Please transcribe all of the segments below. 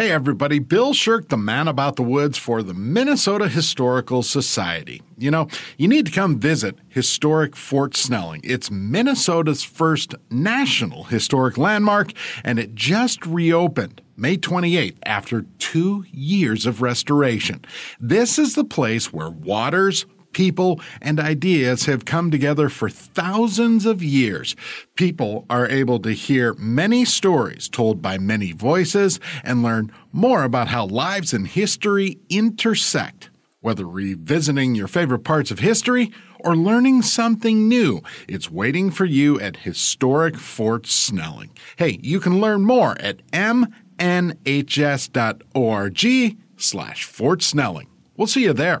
Hey, everybody, Bill Shirk, the man about the woods for the Minnesota Historical Society. You know, you need to come visit historic Fort Snelling. It's Minnesota's first national historic landmark, and it just reopened May 28th after two years of restoration. This is the place where waters, people, and ideas have come together for thousands of years. People are able to hear many stories told by many voices and learn more about how lives and history intersect. Whether revisiting your favorite parts of history or learning something new, it's waiting for you at Historic Fort Snelling. Hey, you can learn more at mnhs.org slash Fort Snelling. We'll see you there.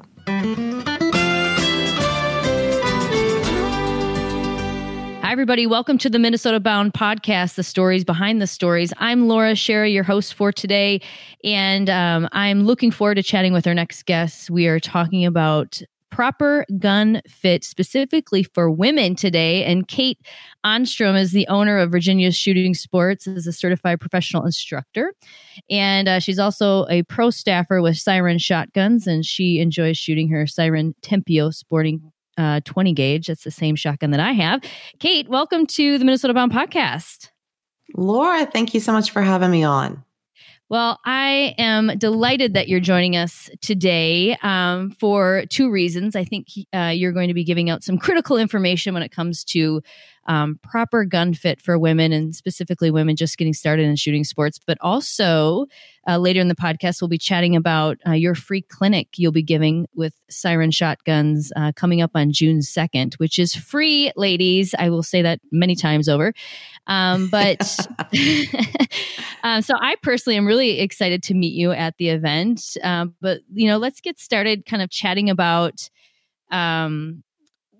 Hi, everybody. Welcome to the Minnesota Bound podcast, the stories behind the stories. I'm Laura Schara, your host for today, and um, I'm looking forward to chatting with our next guest. We are talking about proper gun fit specifically for women today. And Kate Ahnstorm is the owner of Virginia Shooting Sports as a certified professional instructor. And uh, she's also a pro staffer with Syren Shotguns, and she enjoys shooting her Syren Tempio sporting uh, 20 gauge. That's the same shotgun that I have. Kate, welcome to the Minnesota Bound podcast. Laura, thank you so much for having me on. Well, I am delighted that you're joining us today um, for two reasons. I think uh, you're going to be giving out some critical information when it comes to um, proper gun fit for women and specifically women just getting started in shooting sports. But also uh, later in the podcast, we'll be chatting about uh, your free clinic you'll be giving with Syren Shotguns uh, coming up on June 2nd, which is free, ladies. I will say that many times over. Um, but um, so I personally am really excited to meet you at the event. Um, but, you know, let's get started kind of chatting about um,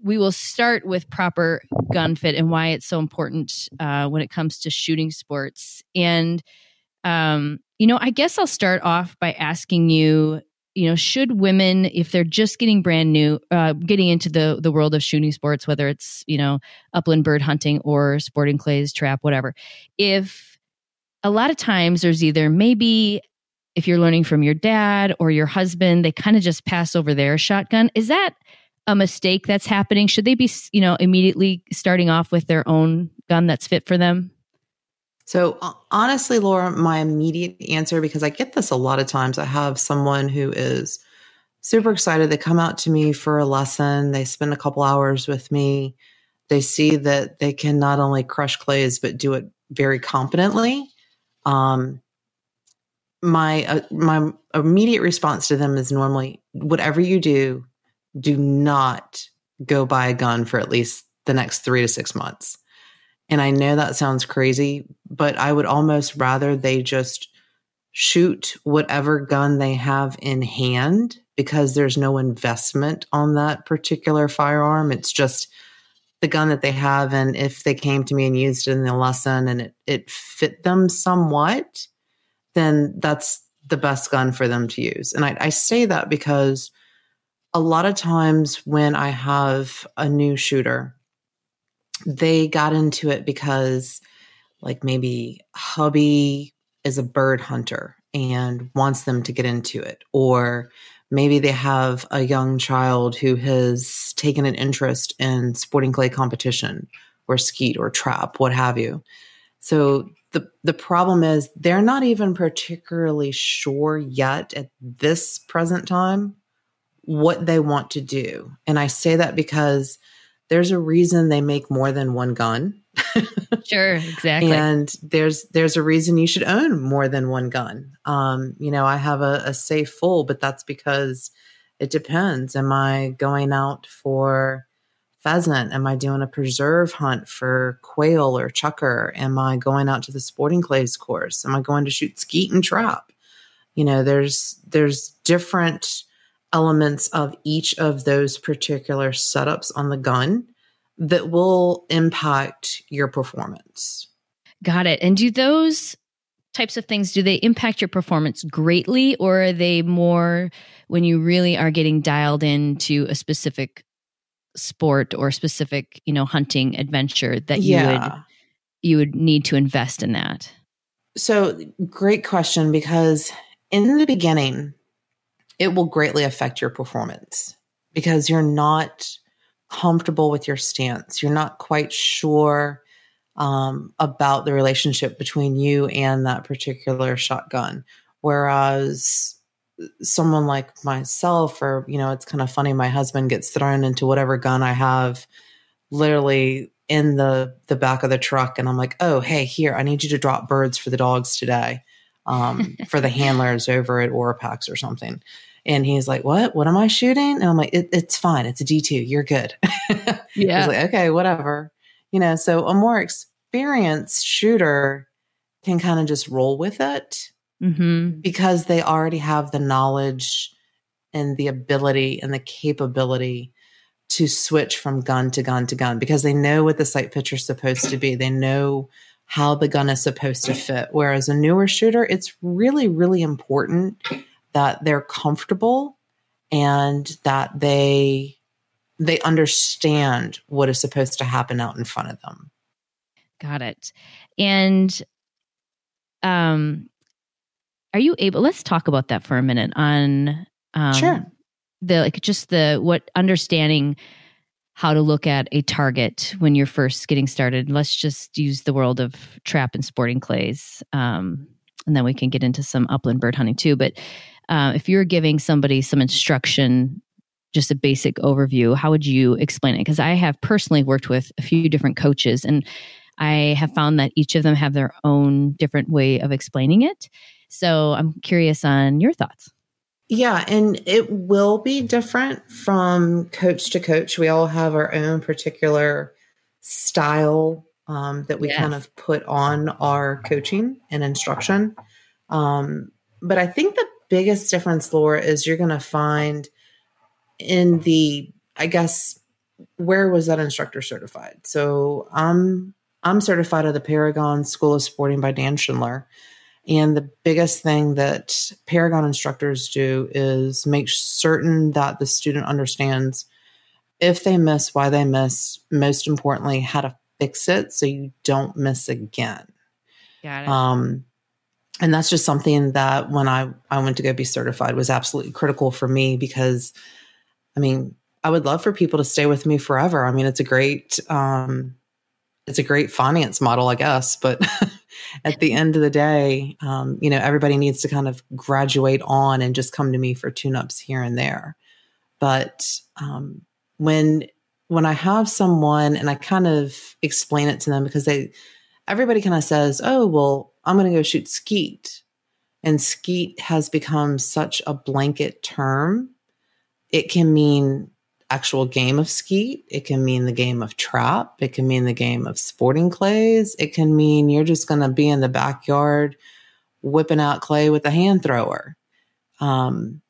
we will start with proper gun fit and why it's so important uh, when it comes to shooting sports. And, um, you know, I guess I'll start off by asking you, you know, should women, if they're just getting brand new, uh, getting into the the world of shooting sports, whether it's you know upland bird hunting or sporting clays, trap, whatever, if a lot of times there's either maybe if you're learning from your dad or your husband, they kind of just pass over their shotgun. Is that a mistake that's happening? Should they be, you know, immediately starting off with their own gun that's fit for them? So, honestly, Laura, my immediate answer, because I get this a lot of times, I have someone who is super excited. They come out to me for a lesson, they spend a couple hours with me. They see that they can not only crush clays, but do it very competently. Um, my uh, my immediate response to them is normally whatever you do do not go buy a gun for at least the next three to six months. And I know that sounds crazy, but I would almost rather they just shoot whatever gun they have in hand because there's no investment on that particular firearm. It's just the gun that they have. And if they came to me and used it in the lesson and it, it fit them somewhat, then that's the best gun for them to use. And I, I say that because a lot of times when I have a new shooter, they got into it because, like, maybe hubby is a bird hunter and wants them to get into it, or maybe they have a young child who has taken an interest in sporting clay competition or skeet or trap, what have you. So the the problem is they're not even particularly sure yet at this present time what they want to do. And I say that because there's a reason they make more than one gun. sure, exactly. And there's there's a reason you should own more than one gun. Um, you know, I have a, a safe full, but that's because it depends. Am I going out for pheasant? Am I doing a preserve hunt for quail or chukar? Am I going out to the sporting clays course? Am I going to shoot skeet and trap? You know, there's there's different elements of each of those particular setups on the gun that will impact your performance. Got it. And do those types of things do they impact your performance greatly or are they more when you really are getting dialed into a specific sport or specific, you know, hunting adventure that you yeah. would you would need to invest in that? So, great question because in the beginning, it will greatly affect your performance because you're not comfortable with your stance. You're not quite sure um, about the relationship between you and that particular shotgun. Whereas someone like myself, or, you know, it's kind of funny, my husband gets thrown into whatever gun I have literally in the the back of the truck and I'm like, "Oh, hey, here, I need you to drop birds for the dogs today." Um, for the handlers over at Orapax or something. And he's like, "What? What am I shooting?" And I'm like, it, "It's fine. It's a D2. You're good." yeah. like, "Okay, whatever." You know, so a more experienced shooter can kind of just roll with it mm-hmm. because they already have the knowledge and the ability and the capability to switch from gun to gun to gun because they know what the sight picture is supposed to be. They know how the gun is supposed to fit. Whereas a newer shooter, it's really, really important that they're comfortable and that they they understand what is supposed to happen out in front of them. Got it. And um are you able let's talk about that for a minute on um sure the like just the what understanding how to look at a target when you're first getting started. Let's just use the world of trap and sporting clays, um, and then we can get into some upland bird hunting too. But uh, if you're giving somebody some instruction, just a basic overview, how would you explain it? Because I have personally worked with a few different coaches, and I have found that each of them have their own different way of explaining it. So I'm curious on your thoughts. Yeah, and it will be different from coach to coach. We all have our own particular style um, that we yes. kind of put on our coaching and instruction. Um, but I think the biggest difference, Laura, is you're going to find in the, I guess, where was that instructor certified? So I'm I'm certified at the Paragon School of Sporting by Dan Schindler. And the biggest thing that Paragon instructors do is make certain that the student understands if they miss, why they miss, most importantly, how to fix it so you don't miss again. Got it. Um, and that's just something that when I, I went to go be certified was absolutely critical for me because I mean, I would love for people to stay with me forever. I mean, it's a great, um, it's a great finance model, I guess, but at the end of the day, um, you know, everybody needs to kind of graduate on and just come to me for tune-ups here and there. But um, when when I have someone and I kind of explain it to them because they everybody kind of says, "Oh, well, I'm going to go shoot skeet," and skeet has become such a blanket term. It can mean actual game of skeet. It can mean the game of trap. It can mean the game of sporting clays. It can mean you're just going to be in the backyard whipping out clay with a hand thrower. Um,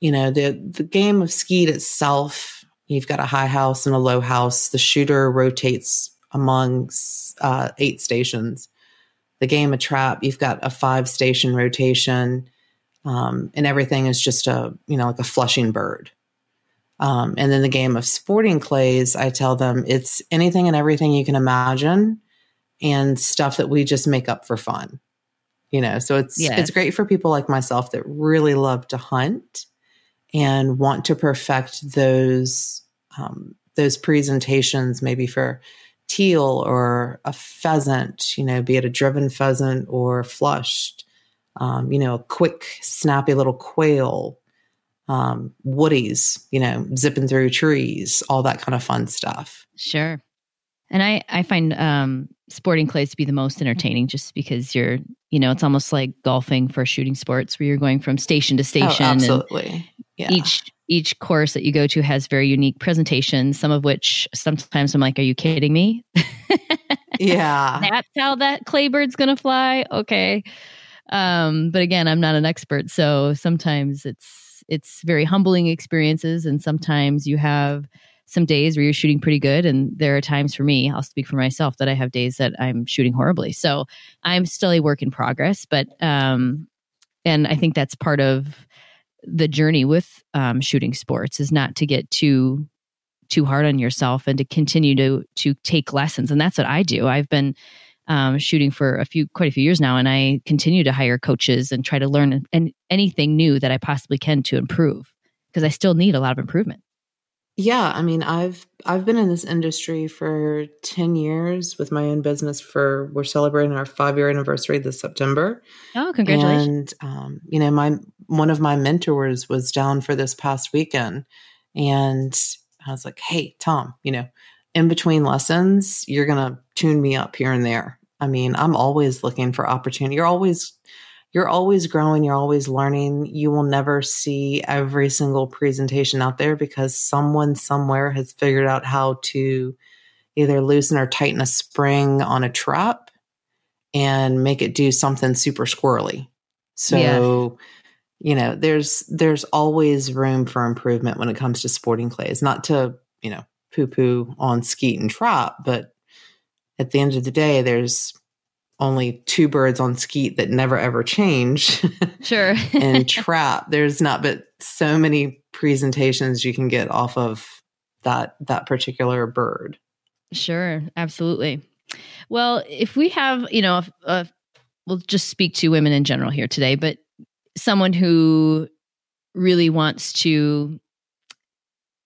you know, the, the game of skeet itself, you've got a high house and a low house. The shooter rotates among uh, eight stations. The game of trap, you've got a five station rotation. Um, and everything is just a, you know, like a flushing bird. Um, and then the game of sporting clays, I tell them it's anything and everything you can imagine and stuff that we just make up for fun. You know, so it's yes. it's great for people like myself that really love to hunt and want to perfect those um, those presentations, maybe for teal or a pheasant, you know, be it a driven pheasant or flushed, um, you know, a quick, snappy little quail um, woodies, you know, zipping through trees, all that kind of fun stuff. Sure. And I, I find um, sporting clays to be the most entertaining just because you're, you know, it's almost like golfing for shooting sports where you're going from station to oh, station. Oh, absolutely. Yeah. Each each course that you go to has very unique presentations, some of which sometimes I'm like, are you kidding me? yeah. That's how that clay bird's going to fly. Okay. Um, but again, I'm not an expert. So sometimes it's, it's very humbling experiences and sometimes you have some days where you're shooting pretty good and there are times for me i'll speak for myself that i have days that i'm shooting horribly so i'm still a work in progress but um and i think that's part of the journey with um, shooting sports is not to get too too hard on yourself and to continue to to take lessons and that's what i do i've been um, shooting for a few, quite a few years now, and I continue to hire coaches and try to learn and anything new that I possibly can to improve because I still need a lot of improvement. Yeah, I mean, I've I've been in this industry for 10 years with my own business for we're celebrating our 5-year anniversary this September. Oh, congratulations. And um, you know, my one of my mentors was down for this past weekend and I was like, "Hey, Tom, you know, in between lessons, you're going to tune me up here and there. I mean, I'm always looking for opportunity. You're always you're always growing, you're always learning. You will never see every single presentation out there because someone somewhere has figured out how to either loosen or tighten a spring on a trap and make it do something super squirrely. So, yeah. You know, there's there's always room for improvement when it comes to sporting clays. Not to, you know, poo poo on skeet and trap, but at the end of the day, there's only two birds on skeet that never ever change. Sure. and trap, there's not but so many presentations you can get off of that that particular bird. Sure, absolutely. Well, if we have, you know, uh, we'll just speak to women in general here today, but someone who really wants to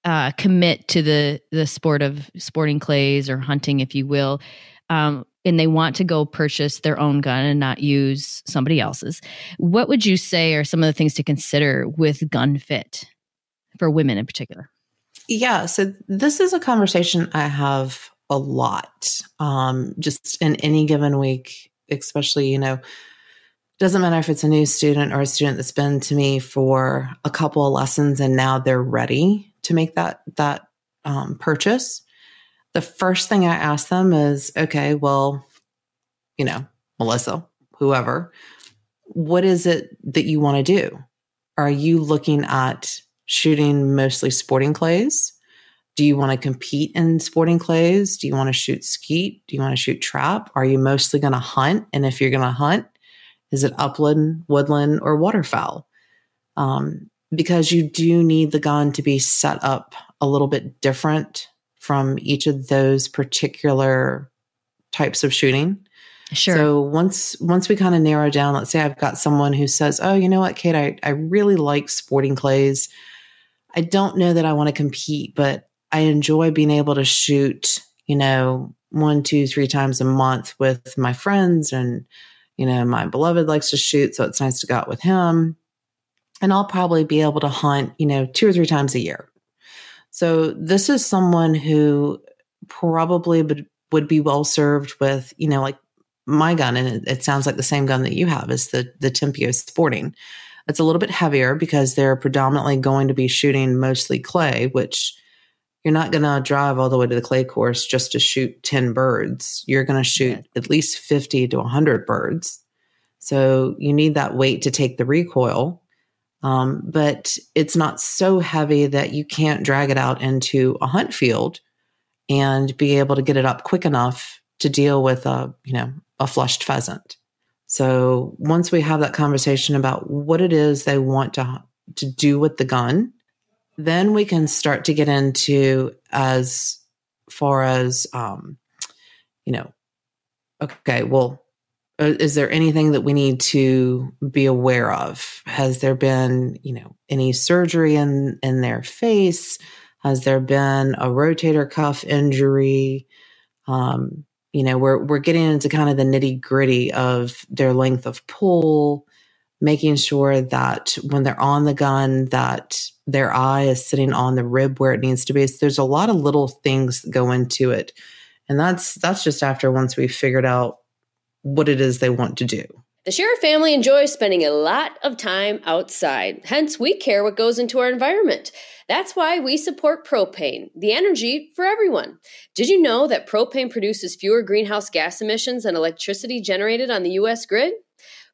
uh, commit to the the sport of sporting clays or hunting, if you will, um, and they want to go purchase their own gun and not use somebody else's, what would you say are some of the things to consider with gun fit for women in particular? Yeah, so this is a conversation I have a lot, um, just in any given week, especially, you know, doesn't matter if it's a new student or a student that's been to me for a couple of lessons and now they're ready to make that that um, purchase the first thing I ask them is, okay, well, you know, Melissa, whoever, what is it that you want to do? Are you looking at shooting mostly sporting clays? Do you want to compete in sporting clays? Do you want to shoot skeet? Do you want to shoot trap? Are you mostly going to hunt? And if you're going to hunt, is it upland, woodland, or waterfowl? Um, because you do need the gun to be set up a little bit different from each of those particular types of shooting. Sure. So once once we kind of narrow down, let's say I've got someone who says, "Oh, you know what, Kate, I, I really like sporting clays. I don't know that I want to compete, but I enjoy being able to shoot, you know, one, two, three times a month with my friends, and you know, my beloved likes to shoot, so it's nice to go out with him. And I'll probably be able to hunt, you know, two or three times a year. So this is someone who probably would, would be well served with, you know, like my gun, and it, it sounds like the same gun that you have is the the Tempio Sporting. It's a little bit heavier because they're predominantly going to be shooting mostly clay, which you're not going to drive all the way to the clay course just to shoot 10 birds. You're going to shoot at least 50 to 100 birds. So you need that weight to take the recoil. Um, but it's not so heavy that you can't drag it out into a hunt field and be able to get it up quick enough to deal with a, you know, a flushed pheasant. So once we have that conversation about what it is they want to to do with the gun, then we can start to get into as far as um, you know, okay, well, uh, is there anything that we need to be aware of? Has there been, you know, any surgery in in their face? Has there been a rotator cuff injury? Um, you know, we're we're getting into kind of the nitty gritty of their length of pull, making sure that when they're on the gun, that their eye is sitting on the rib where it needs to be. So there's a lot of little things that go into it, and that's that's just after once we've figured out what it is they want to do. The Schara family enjoys spending a lot of time outside. Hence, we care what goes into our environment. That's why we support propane, the energy for everyone. Did you know that propane produces fewer greenhouse gas emissions than electricity generated on the US grid?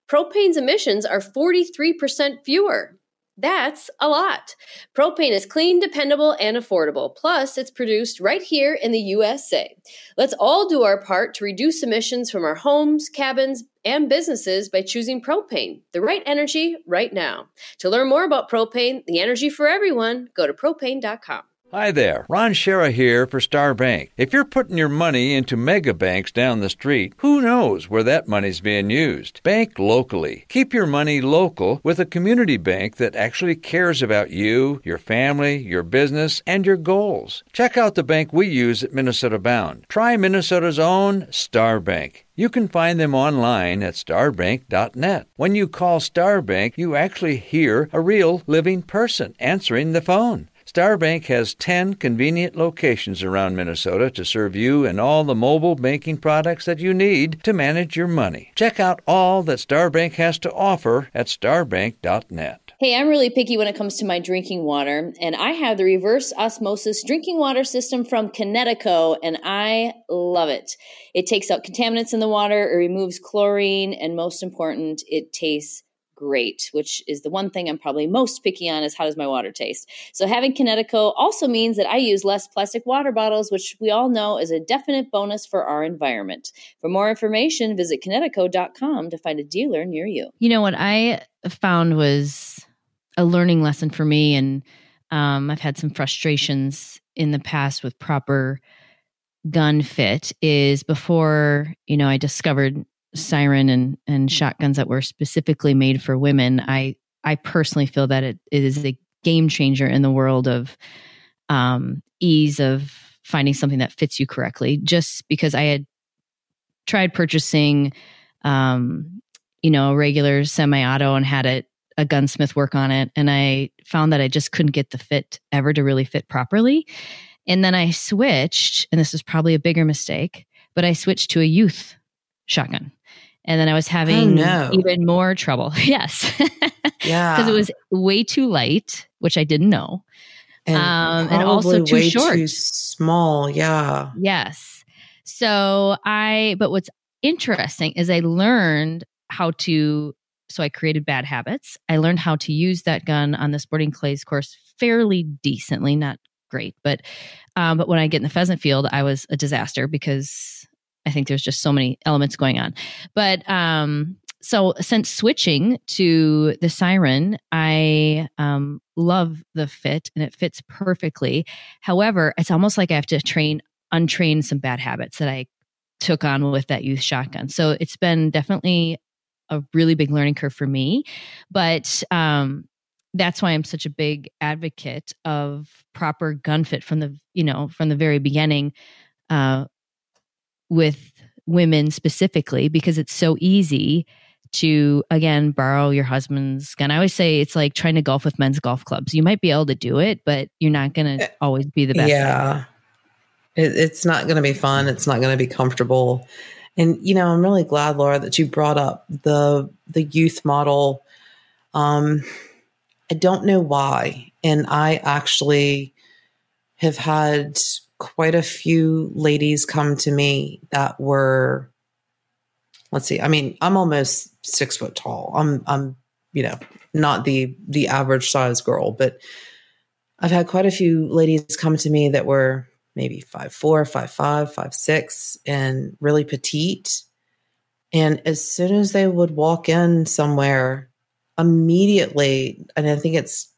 Propane's emissions are 43% fewer. That's a lot. Propane is clean, dependable, and affordable. Plus, it's produced right here in the USA. Let's all do our part to reduce emissions from our homes, cabins, and businesses by choosing propane, the right energy right now. To learn more about propane, the energy for everyone, go to propane.com. Hi there, Ron Schara here for Star Bank. If you're putting your money into mega banks down the street, who knows where that money's being used? Bank locally. Keep your money local with a community bank that actually cares about you, your family, your business, and your goals. Check out the bank we use at Minnesota Bound. Try Minnesota's own Star Bank. You can find them online at starbank.net. When you call Starbank, you actually hear a real living person answering the phone. Starbank has 10 convenient locations around Minnesota to serve you and all the mobile banking products that you need to manage your money. Check out all that Starbank has to offer at starbank.net. Hey, I'm really picky when it comes to my drinking water, and I have the reverse osmosis drinking water system from Kinetico, and I love it. It takes out contaminants in the water, it removes chlorine, and most important, it tastes great, which is the one thing I'm probably most picky on is how does my water taste. So having Kinetico also means that I use less plastic water bottles, which we all know is a definite bonus for our environment. For more information, visit kinetico.com to find a dealer near you. You know what I found was a learning lesson for me and um, I've had some frustrations in the past with proper gun fit is before you know I discovered Syren and and shotguns that were specifically made for women i i personally feel that it, it is a game changer in the world of um, ease of finding something that fits you correctly. Just because i had tried purchasing um, you know a regular semi-auto and had it a gunsmith work on it and i found that i just couldn't get the fit ever to really fit properly. And then i switched and this was probably a bigger mistake but i switched to a youth shotgun and then I was having oh, no. even more trouble. yes. yeah. Because it was way too light, which I didn't know. And, um, and also too short. Too small. Yeah. Yes. So I, but what's interesting is I learned how to, so I created bad habits. I learned how to use that gun on the sporting clays course fairly decently, not great, but, um, but when I get in the pheasant field, I was a disaster because I think there's just so many elements going on. But um, so since switching to the Syren, I um, love the fit and it fits perfectly. However, it's almost like I have to train, untrain some bad habits that I took on with that youth shotgun. So it's been definitely a really big learning curve for me. But um, that's why I'm such a big advocate of proper gun fit from the, you know, from the very beginning. Uh, with women specifically because it's so easy to again borrow your husband's gun. I always say it's like trying to golf with men's golf clubs. You might be able to do it, but you're not going to eh, always be the best. Yeah. It, it's not going to be fun. It's not going to be comfortable. And you know, I'm really glad, Laura, that you brought up the the youth model. Um, I don't know why, and I actually have had quite a few ladies come to me that were let's see i mean i'm almost six foot tall. I'm i'm you know not the the average size girl but i've had quite a few ladies come to me that were maybe five four five five five six and really petite. And as soon as they would walk in somewhere immediately and i think it's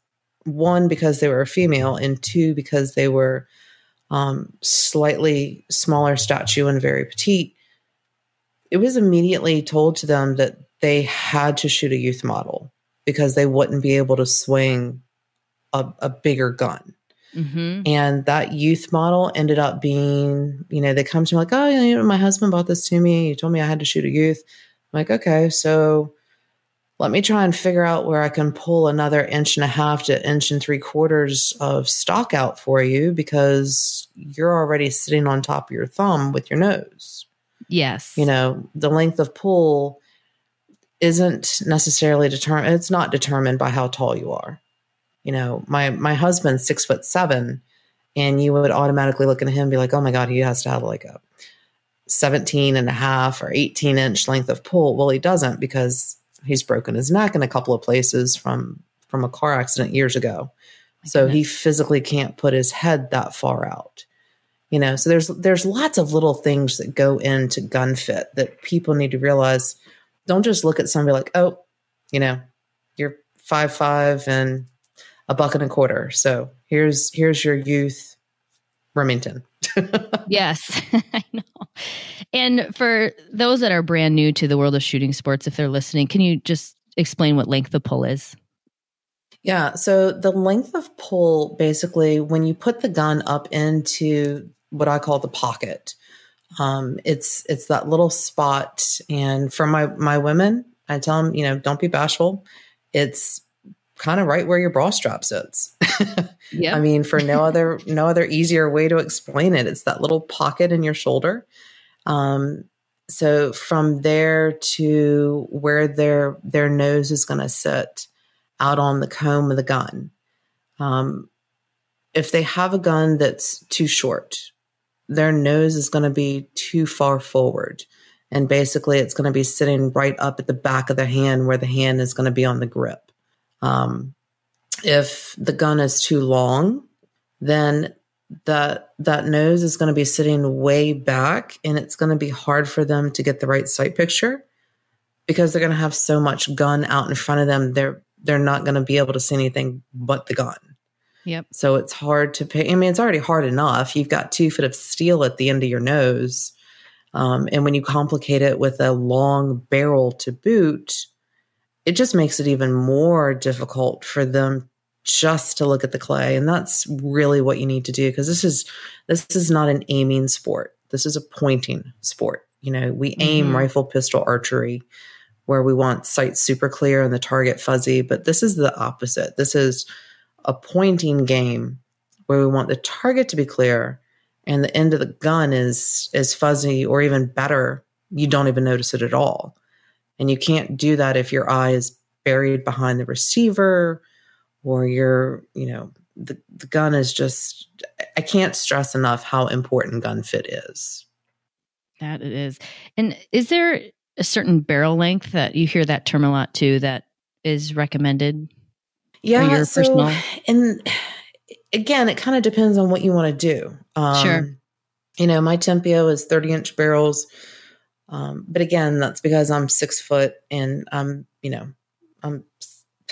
one because they were a female and two because they were um, slightly smaller statue and very petite, it was immediately told to them that they had to shoot a youth model because they wouldn't be able to swing a, a bigger gun. Mm-hmm. And that youth model ended up being, you know, they come to me like, oh, you know, my husband bought this to me. He told me I had to shoot a youth. I'm like, okay, so let me try and figure out where I can pull another inch and a half to inch and three quarters of stock out for you because you're already sitting on top of your thumb with your nose. Yes. You know, the length of pull isn't necessarily determined it's not determined by how tall you are. You know, my my husband's six foot seven, and you would automatically look at him and be like, oh my God, he has to have like a 17 and a half or 18 inch length of pull. Well, he doesn't because he's broken his neck in a couple of places from from a car accident years ago. so he physically can't put his head that far out. You know, so there's there's lots of little things that go into gun fit that people need to realize. Don't just look at somebody like, oh, you know, you're five five and a buck and a quarter. So here's here's your youth Remington. Yes, I know. And for those that are brand new to the world of shooting sports, if they're listening, can you just explain what length of pull is? Yeah. So the length of pull, basically, when you put the gun up into what I call the pocket, um, it's it's that little spot. And for my my women, I tell them, you know, don't be bashful. It's kind of right where your bra strap sits. yeah. I mean, for no other no other easier way to explain it, it's that little pocket in your shoulder. Um, so from there to where their their nose is going to sit out on the comb of the gun. Um, if they have a gun that's too short, their nose is going to be too far forward. And basically, it's going to be sitting right up at the back of the hand where the hand is going to be on the grip. Um, if the gun is too long, then that that nose is going to be sitting way back, and it's going to be hard for them to get the right sight picture because they're going to have so much gun out in front of them. They're they're not going to be able to see anything but the gun. Yep. So it's hard to pay. I mean, it's already hard enough. You've got two foot of steel at the end of your nose. Um, and when you complicate it with a long barrel to boot, it just makes it even more difficult for them just to look at the clay. And that's really what you need to do because this is this is not an aiming sport. This is a pointing sport. You know, we aim mm-hmm. rifle, pistol, archery, where we want sight super clear and the target fuzzy, but this is the opposite. This is a pointing game where we want the target to be clear and the end of the gun is is fuzzy or even better you don't even notice it at all and you can't do that if your eye is buried behind the receiver or you're you know the, the gun is just i can't stress enough how important gun fit is. That it is. And is there a certain barrel length that you hear that term a lot too that is recommended yeah so personal? and again it kind of depends on what you want to do um, sure you know my tempio is 30 inch barrels um, but again that's because i'm six foot and i'm you know i'm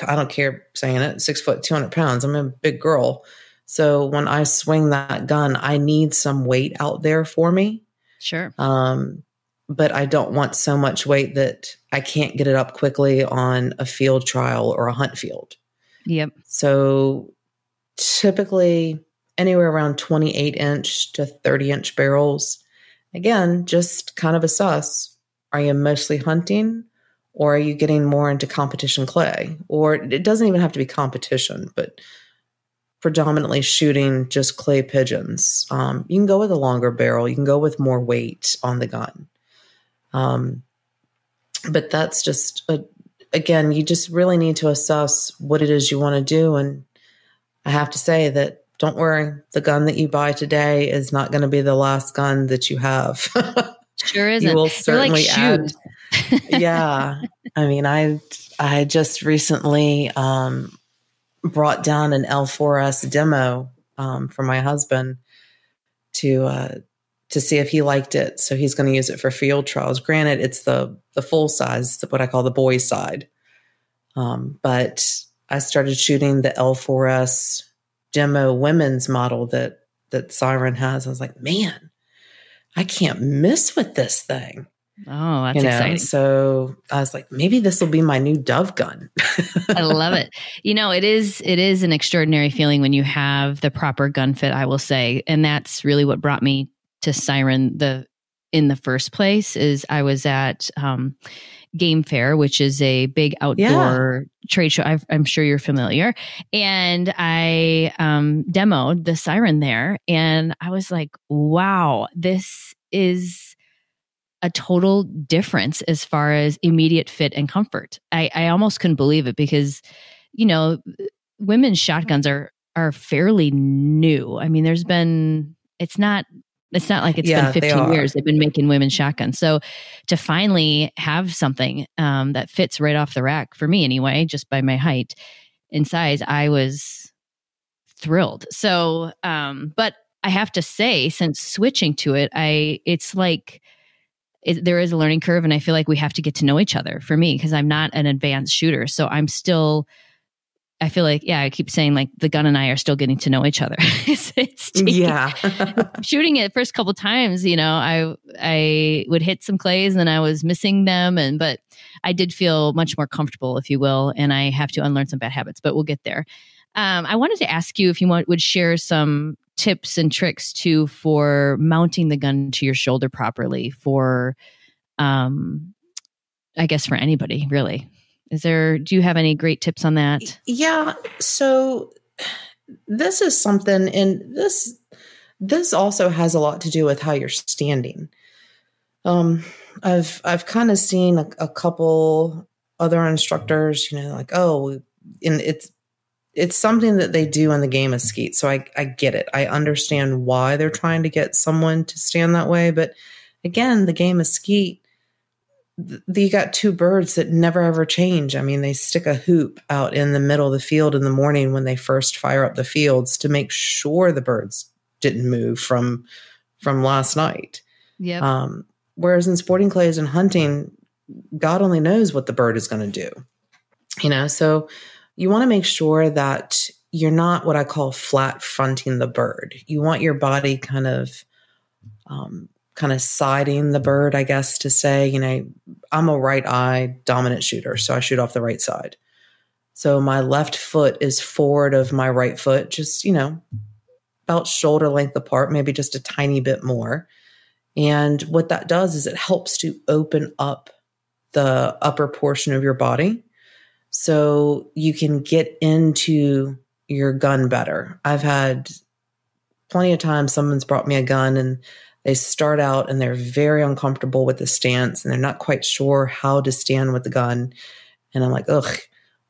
i don't care saying it six foot 200 pounds i'm a big girl so when i swing that gun i need some weight out there for me sure um but I don't want so much weight that I can't get it up quickly on a field trial or a hunt field. Yep. So typically anywhere around 28 inch to 30 inch barrels. Again, just kind of assess are you mostly hunting or are you getting more into competition clay? Or it doesn't even have to be competition, but predominantly shooting just clay pigeons. Um, you can go with a longer barrel, you can go with more weight on the gun. Um, but that's just a, again, you just really need to assess what it is you want to do. And I have to say that don't worry, the gun that you buy today is not going to be the last gun that you have. sure isn't. You will certainly like add. yeah, I mean, I I just recently um, brought down an L4S demo um, for my husband to uh, to see if he liked it. So he's going to use it for field trials. Granted, it's the the full size, what I call the boy side. Um, but I started shooting the L4S demo women's model that that Syren has. I was like, man, I can't miss with this thing. Oh, that's you know? exciting. So I was like, maybe this will be my new dove gun. I love it. You know, it is it is an extraordinary feeling when you have the proper gun fit, I will say. And that's really what brought me to Syren the in the first place is I was at um, Game Fair, which is a big outdoor yeah. trade show. i am sure you're familiar. And I um, demoed the Syren there, and I was like, "Wow, this is a total difference as far as immediate fit and comfort." I, I almost couldn't believe it because, you know, women's shotguns are are fairly new. I mean, there's been it's not it's not like it's yeah, been 15 years they've been making women's shotguns. So to finally have something um, that fits right off the rack for me anyway, just by my height and size, I was thrilled. So, um, but I have to say, since switching to it, I it's like it, there is a learning curve, and I feel like we have to get to know each other. For me, because I'm not an advanced shooter, so I'm still I feel like, yeah, I keep saying like the gun and I are still getting to know each other. it's, it's yeah. shooting it first couple times, you know, I I would hit some clays and then I was missing them, and but I did feel much more comfortable, if you will, and I have to unlearn some bad habits, but we'll get there. Um, I wanted to ask you if you want, would share some tips and tricks too for mounting the gun to your shoulder properly for, um, I guess for anybody really. Is there, do you have any great tips on that? Yeah. So this is something, and this, this also has a lot to do with how you're standing. Um, I've, I've kind of seen a, a couple other instructors, you know, like, oh, and it's, it's something that they do in the game of skeet. So I, I get it. I understand why they're trying to get someone to stand that way. But again, the game of skeet, you got two birds that never ever change. I mean, they stick a hoop out in the middle of the field in the morning when they first fire up the fields to make sure the birds didn't move from from last night. Yeah. Um, whereas in sporting clays and hunting, God only knows what the bird is going to do. You know, so you want to make sure that you're not what I call flat fronting the bird. You want your body kind of um, kind of siding the bird, I guess, to say, you know, I'm a right eye dominant shooter, so I shoot off the right side. So my left foot is forward of my right foot, just, you know, about shoulder length apart, maybe just a tiny bit more. And what that does is it helps to open up the upper portion of your body so you can get into your gun better. I've had plenty of times someone's brought me a gun and they start out and they're very uncomfortable with the stance and they're not quite sure how to stand with the gun. And I'm like, ugh,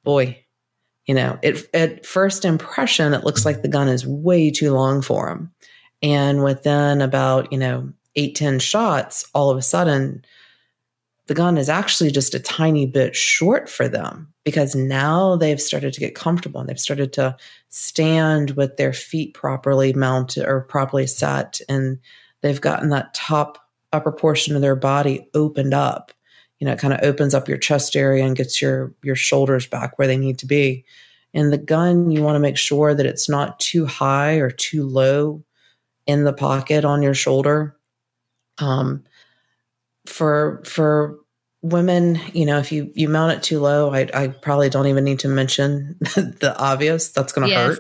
boy, you know, it, at first impression, it looks like the gun is way too long for them. And within about, you know, eight ten shots, all of a sudden, the gun is actually just a tiny bit short for them because now they've started to get comfortable and they've started to stand with their feet properly mounted or properly set. And they've gotten that top upper portion of their body opened up. You know, it kind of opens up your chest area and gets your your shoulders back where they need to be. And the gun, you want to make sure that it's not too high or too low in the pocket on your shoulder. Um, for for women, you know, if you you mount it too low, I, I probably don't even need to mention the obvious. That's going to Yes.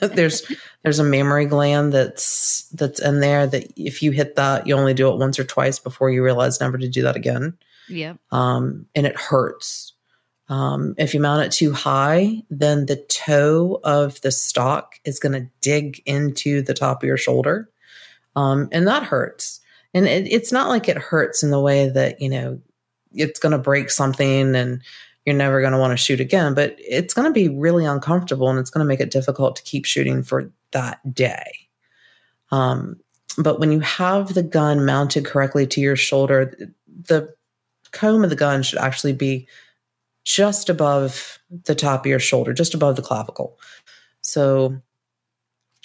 hurt. there's there's a mammary gland that's that's in there that if you hit that, you only do it once or twice before you realize never to do that again. Yeah. Um, and it hurts. Um, if you mount it too high, then the toe of the stock is going to dig into the top of your shoulder, um, and that hurts. And it, it's not like it hurts in the way that you know it's going to break something and you're never going to want to shoot again, but it's going to be really uncomfortable and it's going to make it difficult to keep shooting for that day. Um, but when you have the gun mounted correctly to your shoulder, the comb of the gun should actually be just above the top of your shoulder, just above the clavicle. So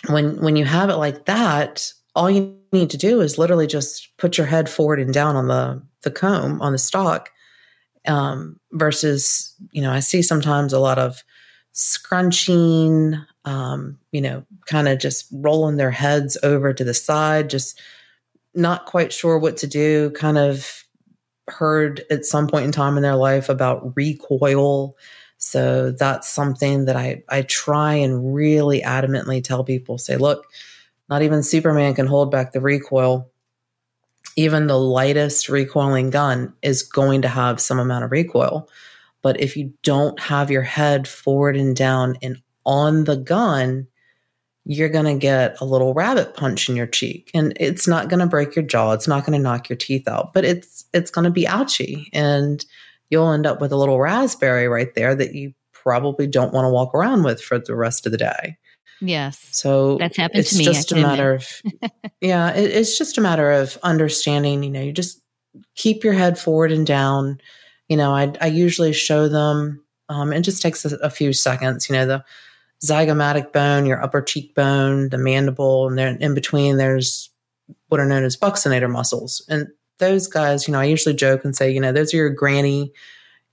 when when you have it like that, all you need to do is literally just put your head forward and down on the the comb on the stock. Um, versus, you know, I see sometimes a lot of scrunching, um, you know, kind of just rolling their heads over to the side, just not quite sure what to do, kind of heard at some point in time in their life about recoil. So that's something that I, I try and really adamantly tell people say, look, not even Superman can hold back the recoil. Even the lightest recoiling gun is going to have some amount of recoil. But if you don't have your head forward and down and on the gun, you're going to get a little rabbit punch in your cheek. And it's not going to break your jaw. It's not going to knock your teeth out. But it's it's going to be ouchy. And you'll end up with a little raspberry right there that you probably don't want to walk around with for the rest of the day Yes. so That's happened it's to me, just a matter of yeah it, it's just a matter of understanding you know you just keep your head forward and down. You know i, I usually show them um, it just takes a, a few seconds you know the zygomatic bone your upper cheekbone the mandible and then in between there's what are known as buccinator muscles. And those guys you know i usually joke and say you know those are your granny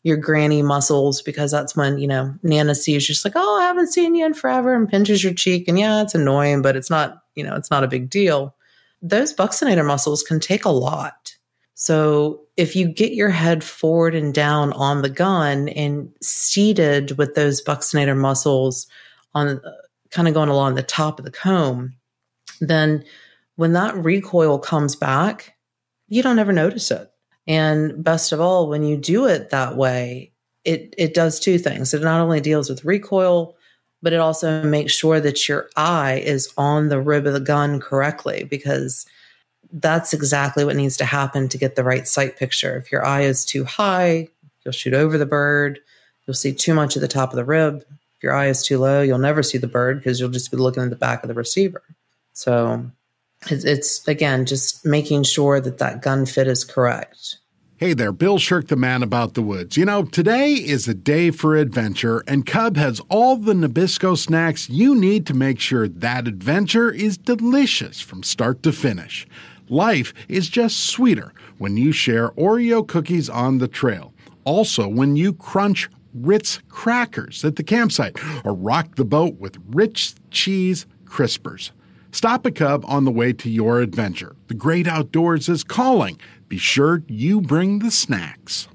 your granny muscles because that's when, you know, Nana sees just like, oh, I haven't seen you in forever and pinches your cheek. And yeah, it's annoying, but it's not, you know, it's not a big deal. Those buccinator muscles can take a lot. So if you get your head forward and down on the gun and seated with those buccinator muscles on uh, kind of going along the top of the comb, then when that recoil comes back, you don't ever notice it. And best of all, when you do it that way, it, it does two things. It not only deals with recoil, but it also makes sure that your eye is on the rib of the gun correctly because that's exactly what needs to happen to get the right sight picture. If your eye is too high, you'll shoot over the bird. You'll see too much of the top of the rib. If your eye is too low, you'll never see the bird because you'll just be looking at the back of the receiver. So it's, again just making sure that that gun fit is correct. Hey there, Bill Shirk, the man about the woods. You know, today is a day for adventure, and Cub has all the Nabisco snacks you need to make sure that adventure is delicious from start to finish. Life is just sweeter when you share Oreo cookies on the trail. Also, when you crunch Ritz crackers at the campsite or rock the boat with Ritz Cheese Crispers. Stop a Cub on the way to your adventure. The great outdoors is calling. Be sure you bring the snacks.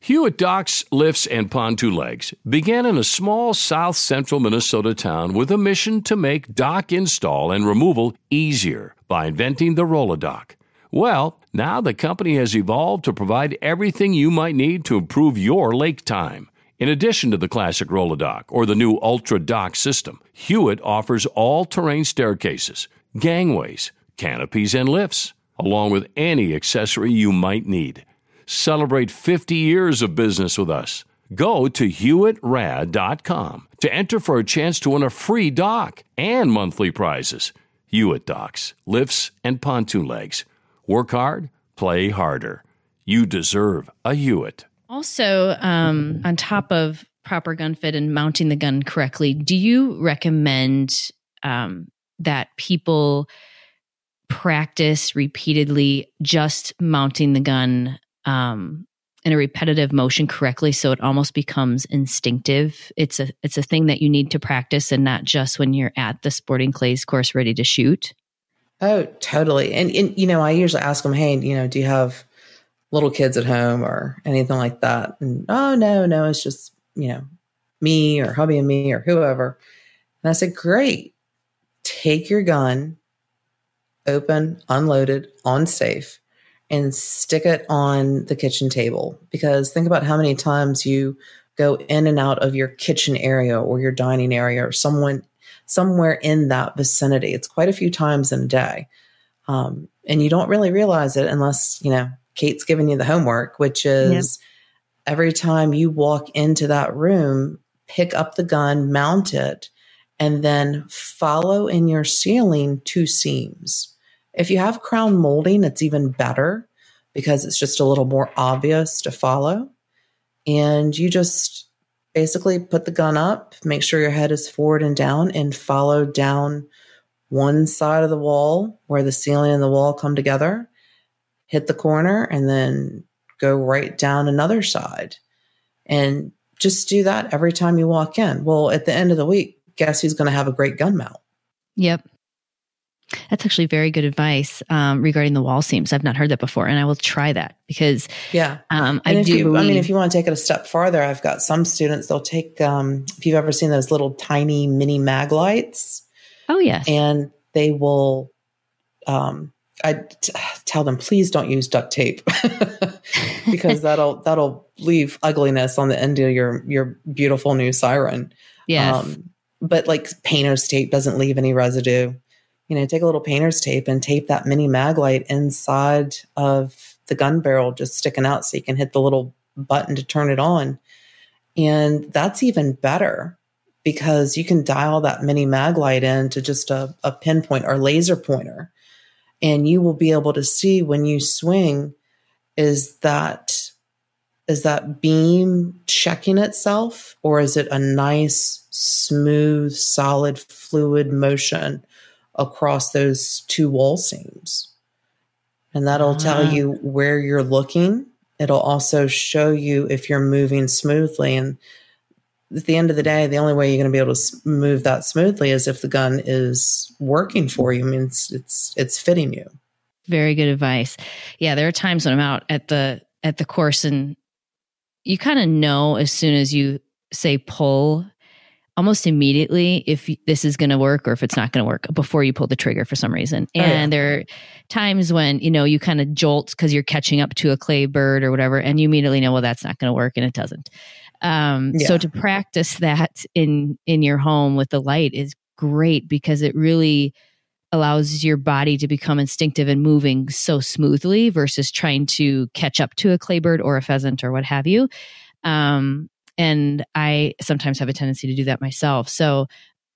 Hewitt Docks, Lifts, and Pontoon Legs began in a small south central Minnesota town with a mission to make dock install and removal easier by inventing the Roll-A-Dock. Well, now the company has evolved to provide everything you might need to improve your lake time. In addition to the classic Roll-A-Dock or the new Ultra Dock system, Hewitt offers all terrain staircases, gangways, canopies, and lifts, along with any accessory you might need. Celebrate 50 years of business with us. Go to HewittRad.com to enter for a chance to win a free dock and monthly prizes. Hewitt Docks, lifts, and pontoon legs. Work hard, play harder. You deserve a Hewitt. Also, um, on top of proper gun fit and mounting the gun correctly, do you recommend um, that people practice repeatedly just mounting the gun um, in a repetitive motion correctly so it almost becomes instinctive? It's a it's a thing that you need to practice and not just when you're at the sporting clays course ready to shoot? Oh totally. And, and you know i usually ask them hey you know do you have little kids at home or anything like that. And oh no, no, it's just, you know, me or hubby and me or whoever. And I said, Great. Take your gun, open, unloaded, on safe, and stick it on the kitchen table. Because think about how many times you go in and out of your kitchen area or your dining area or someone somewhere in that vicinity. It's quite a few times in a day. Um, and you don't really realize it unless, you know, Kate's giving you the homework, which is yep. every time you walk into that room, pick up the gun, mount it, and then follow in your ceiling two seams. If you have crown molding, it's even better because it's just a little more obvious to follow. And you just basically put the gun up, make sure your head is forward and down, and follow down one side of the wall where the ceiling and the wall come together hit the corner and then go right down another side. And just do that every time you walk in. Well, at the end of the week, guess who's going to have a great gun mount? Yep. That's actually very good advice um, regarding the wall seams. I've not heard that before, and I will try that because yeah, um, I do. You, I mean, if you want to take it a step farther, I've got some students. They'll take um, if you've ever seen those little tiny mini mag lights. Oh yes, and they will um, I t- tell them please don't use duct tape because that'll that'll leave ugliness on the end of your your beautiful new Syren. Yes. Um, but like painter's tape doesn't leave any residue. You know, take a little painter's tape and tape that mini mag light inside of the gun barrel, just sticking out so you can hit the little button to turn it on. And that's even better because you can dial that mini mag light in to just a, a pinpoint or laser pointer and you will be able to see when you swing is that is that beam checking itself or is it a nice smooth solid fluid motion across those two wall seams and that'll tell ah. you where you're looking it'll also show you if you're moving smoothly. And at the end of the day, the only way you're going to be able to move that smoothly is if the gun is working for you. I mean, it's it's it's fitting you. Very good advice. Yeah, there are times when I'm out at the at the course and you kind of know as soon as you say pull almost immediately if this is going to work or if it's not going to work before you pull the trigger for some reason. And oh, yeah. there are times when, you know, you kind of jolt because you're catching up to a clay bird or whatever, and you immediately know, well, that's not going to work, and it doesn't. Um, yeah. So to practice that in in your home with the light is great because it really allows your body to become instinctive and moving so smoothly versus trying to catch up to a clay bird or a pheasant or what have you. Um, and I sometimes have a tendency to do that myself. So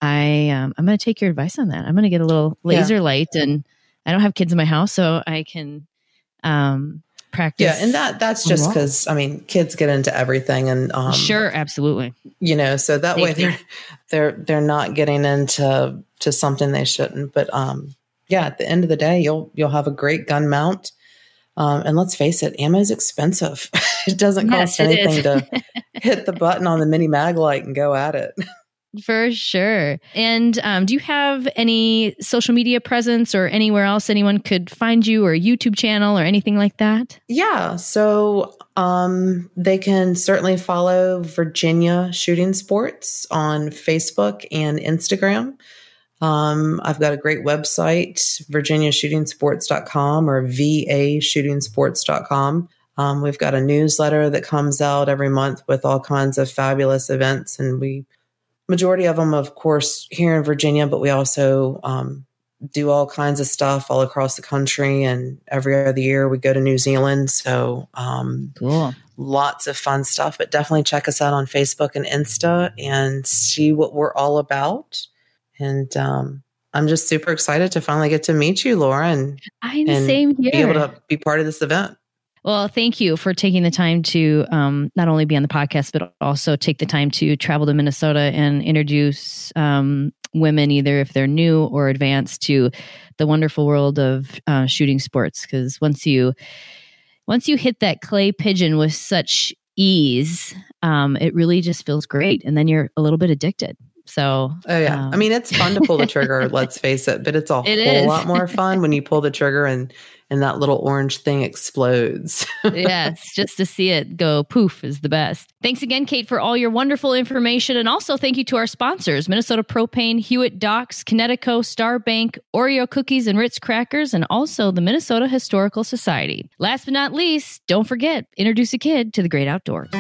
I um, I'm going to take your advice on that. I'm going to get a little laser yeah. light, and I don't have kids in my house, so I can um, practice. Yeah, and that that's just because I mean, kids get into everything, and um, sure, absolutely. You know, so that way they're they're they're not getting into to something they shouldn't. But um, yeah, at the end of the day, you'll you'll have a great gun mount. Um, and let's face it, ammo is expensive. it doesn't cost yes, anything to hit the button on the mini mag light and go at it. For sure. And um, do you have any social media presence or anywhere else anyone could find you or a YouTube channel or anything like that? Yeah. So um, they can certainly follow Virginia Shooting Sports on Facebook and Instagram. Um, I've got a great website, virginiashootingsports.com or va-shootingsports.com. Um, we've got a newsletter that comes out every month with all kinds of fabulous events, and we majority of them, of course, here in Virginia, but we also um, do all kinds of stuff all across the country. And every other year we go to New Zealand. So, um, cool. Lots of fun stuff, but definitely check us out on Facebook and Insta and see what we're all about. And um, I'm just super excited to finally get to meet you, Laura, and, I'm and same here. be able to be part of this event. Well, thank you for taking the time to um, not only be on the podcast, but also take the time to travel to Minnesota and introduce um, women, either if they're new or advanced, to the wonderful world of uh, shooting sports. Because once you once you hit that clay pigeon with such ease, um, it really just feels great, and then you're a little bit addicted. So, oh yeah, um, I mean it's fun to pull the trigger. let's face it, but it's a it whole is. lot more fun when you pull the trigger and and that little orange thing explodes. yes, just to see it go poof is the best. Thanks again, Kate, for all your wonderful information. And also thank you to our sponsors Minnesota Propane, Hewitt Docks, Kinetico, Star Bank, Oreo Cookies and Ritz Crackers, and also the Minnesota Historical Society. Last but not least, don't forget, introduce a kid to the great outdoors.